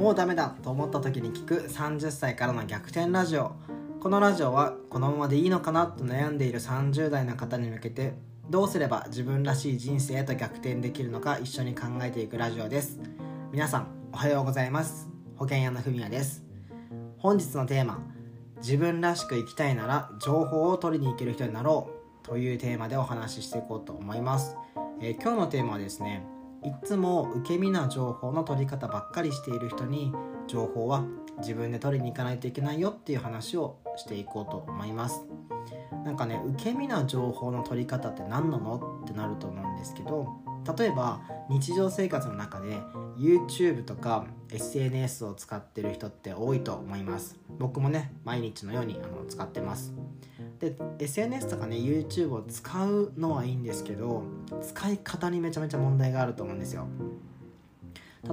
もうダメだと思った時に聞く30歳からの逆転ラジオ。このラジオはこのままでいいのかなと悩んでいる30代の方に向けてどうすれば自分らしい人生へと逆転できるのか一緒に考えていくラジオです。皆さんおはようございます。保険屋のふみやです。本日のテーマ自分らしく生きたいなら情報を取りに行ける人になろうというテーマでお話ししていこうと思います、えー、今日のテーマはですねいつも受け身な情報の取り方ばっかりしている人に情報は自分で取りに行かないといけないよっていう話をしていこうと思います。なんかね受け身な情報の取り方って何なの？ってなると思うんですけど例えば日常生活の中で YouTube とか SNS を使ってる人って多いと思います。僕もね毎日のようにあの使ってます。で SNS とかね YouTube を使うのはいいんですけど使い方にめちゃめちゃ問題があると思うんですよ。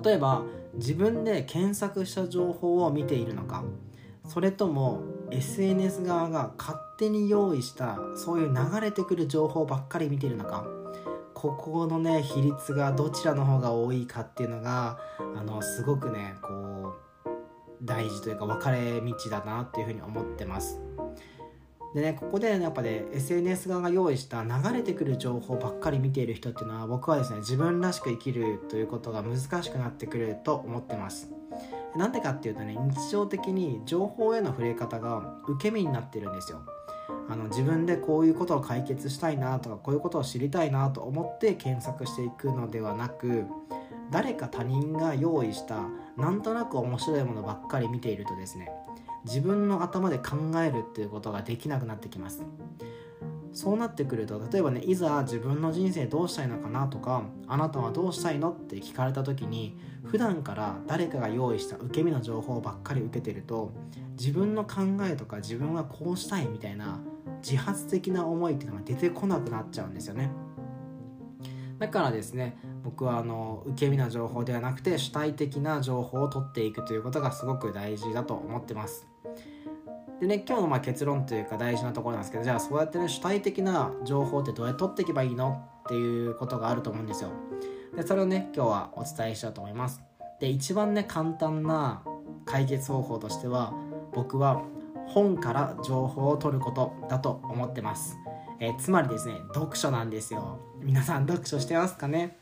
例えば自分で検索した情報を見ているのかそれとも SNS 側が勝手に用意したそういう流れてくる情報ばっかり見ているのかここのね比率がどちらの方が多いかっていうのがあのすごくねこう大事というか分かれ道だなっていうふうに思ってます。でねここで、ね、やっぱね SNS 側が用意した流れてくる情報ばっかり見ている人っていうのは僕はですね自分らしく生きるということが難しくなってくると思ってます。なんでかっていうとね日常的に情報への触れ方が受け身になってるんですよ。あの自分でこういうことを解決したいなとかこういうことを知りたいなと思って検索していくのではなく誰か他人が用意したなんとなく面白いものばっかり見ているとですね自分の頭で考えるっていうことができなくなってきます。そうなってくると例えばねいざ自分の人生どうしたいのかなとかあなたはどうしたいのって聞かれた時に普段から誰かが用意した受け身の情報ばっかり受けてると自分の考えとか自分はこうしたいみたいな自発的な思いっていうのが出てこなくなっちゃうんですよね。だからですね僕はあの受け身な情報ではなくて主体的な情報を取っていくということがすごく大事だと思ってます。でね今日のま結論というか大事なところなんですけどじゃあそうやってね主体的な情報ってどうやって取っていけばいいのっていうことがあると思うんですよ。でそれをね今日はお伝えしようと思います。で一番ね簡単な解決方法としては僕は本から情報を取ることだと思ってます、えー、つまりですね読書なんですよ。皆さん読書してますかね？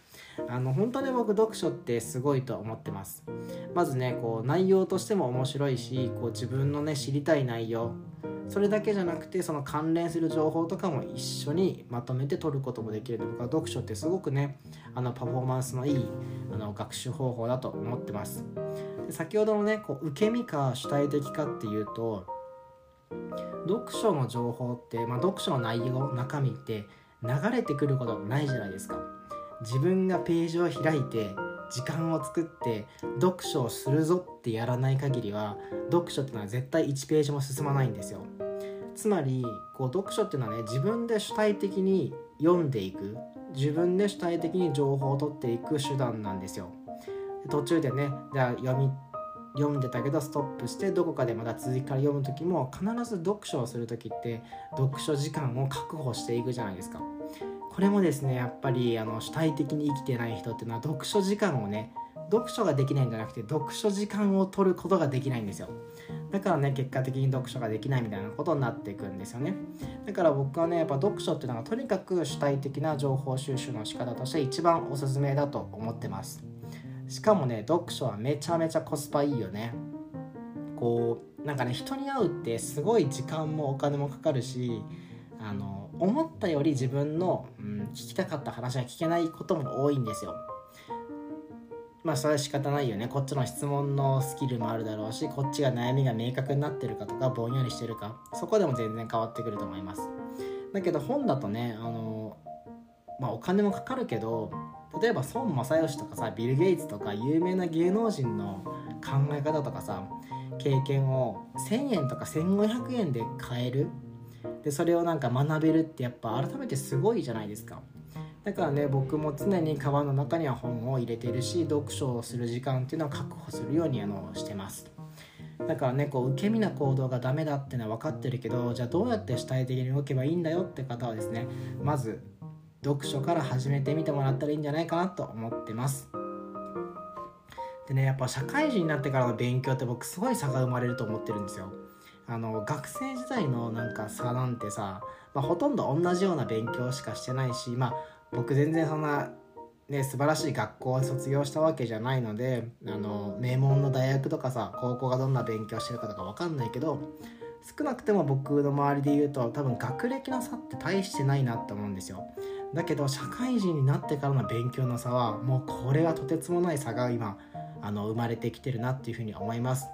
あの本当に僕読書ってすごいと思ってます。まずねこう内容としても面白いしこう自分のね知りたい内容。それだけじゃなくてその関連する情報とかも一緒にまとめて取ることもできるので僕は読書ってすごくねあのパフォーマンスのいいあの学習方法だと思ってます。で先ほどのねこう受け身か主体的かっていうと読書の情報って、まあ、読書の内容中身って流れてくることないじゃないですか。自分がページを開いて時間を作って読書をするぞってやらない限りは読書っていうのは絶対1ページも進まないんですよ。つまりこう読書っていうのはね自分で主体的に読んでいく自分で主体的に情報を取っていく手段なんですよ。途中でねじゃあ読み読んでたけどストップしてどこかでまた続きから読む時も必ず読書をする時って読書時間を確保していくじゃないですか。これもですねやっぱりあの主体的に生きてない人っていうのは読書時間をね読書ができないんじゃなくて読書時間を取ることができないんですよ。だからね結果的に読書ができないみたいなことになっていくんですよね。だから僕はねやっぱ読書っていうのがとにかく主体的な情報収集の仕方として一番おすすめだと思ってます。しかもね読書はめちゃめちゃコスパいいよね。こうなんかね人に会うってすごい時間もお金もかかるしあの思ったより自分の、うん、聞きたかった話が聞けないことも多いんですよ。まあそれは仕方ないよね。こっちの質問のスキルもあるだろうしこっちが悩みが明確になってるかとかぼんやりしてるかそこでも全然変わってくると思います。だけど本だとねあのまあお金もかかるけど例えば孫正義とかさビル・ゲイツとか有名な芸能人の考え方とかさ経験を1000円とか1500円で買えるでそれをなんか学べるってやっぱ改めてすごいじゃないですか。だからね僕も常にカバンの中には本を入れてるし読書をする時間っていうのを確保するようにあのしてます。だからねこう受け身な行動がダメだってのは分かってるけどじゃあどうやって主体的に動けばいいんだよって方はですねまず読書から始めてみてもらったらいいんじゃないかなと思ってます。でねやっぱ社会人になってからの勉強って僕すごい差が生まれると思ってるんですよ。あの学生時代の差なんてさ、まあ、ほとんど同じような勉強しかしてないしまあ僕全然そんなね、素晴らしい学校を卒業したわけじゃないのであの名門の大学とかさ高校がどんな勉強してるかとか分かんないけど少なくても僕の周りで言うと多分学歴の差って大してないなって思うんですよ。だけど社会人になってからの勉強の差はもうこれはとてつもない差が今あの生まれてきてるなっていうふうに思います。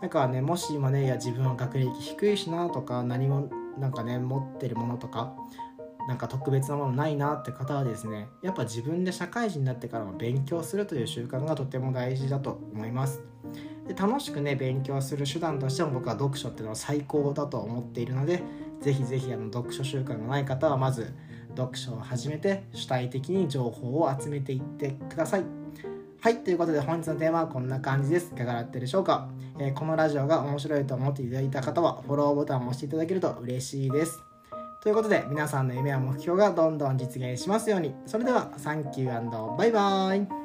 だからねもし今ねいや自分は学歴低いしなとか何もなんかね持ってるものとかなんか特別なものないなって方はですねやっぱ自分で社会人になってからも勉強するという習慣がとても大事だと思います。で楽しくね勉強する手段としても僕は読書っていうのは最高だと思っているのでぜひぜひあの読書習慣がない方はまず読書を始めて主体的に情報を集めていってください。はいということで本日のテーマはこんな感じです。いかがだったでしょうか、えー、このラジオが面白いと思っていただいた方はフォローボタンを押していただけると嬉しいです。ということで皆さんの夢や目標がどんどん実現しますように。それではサンキューバイバーイ。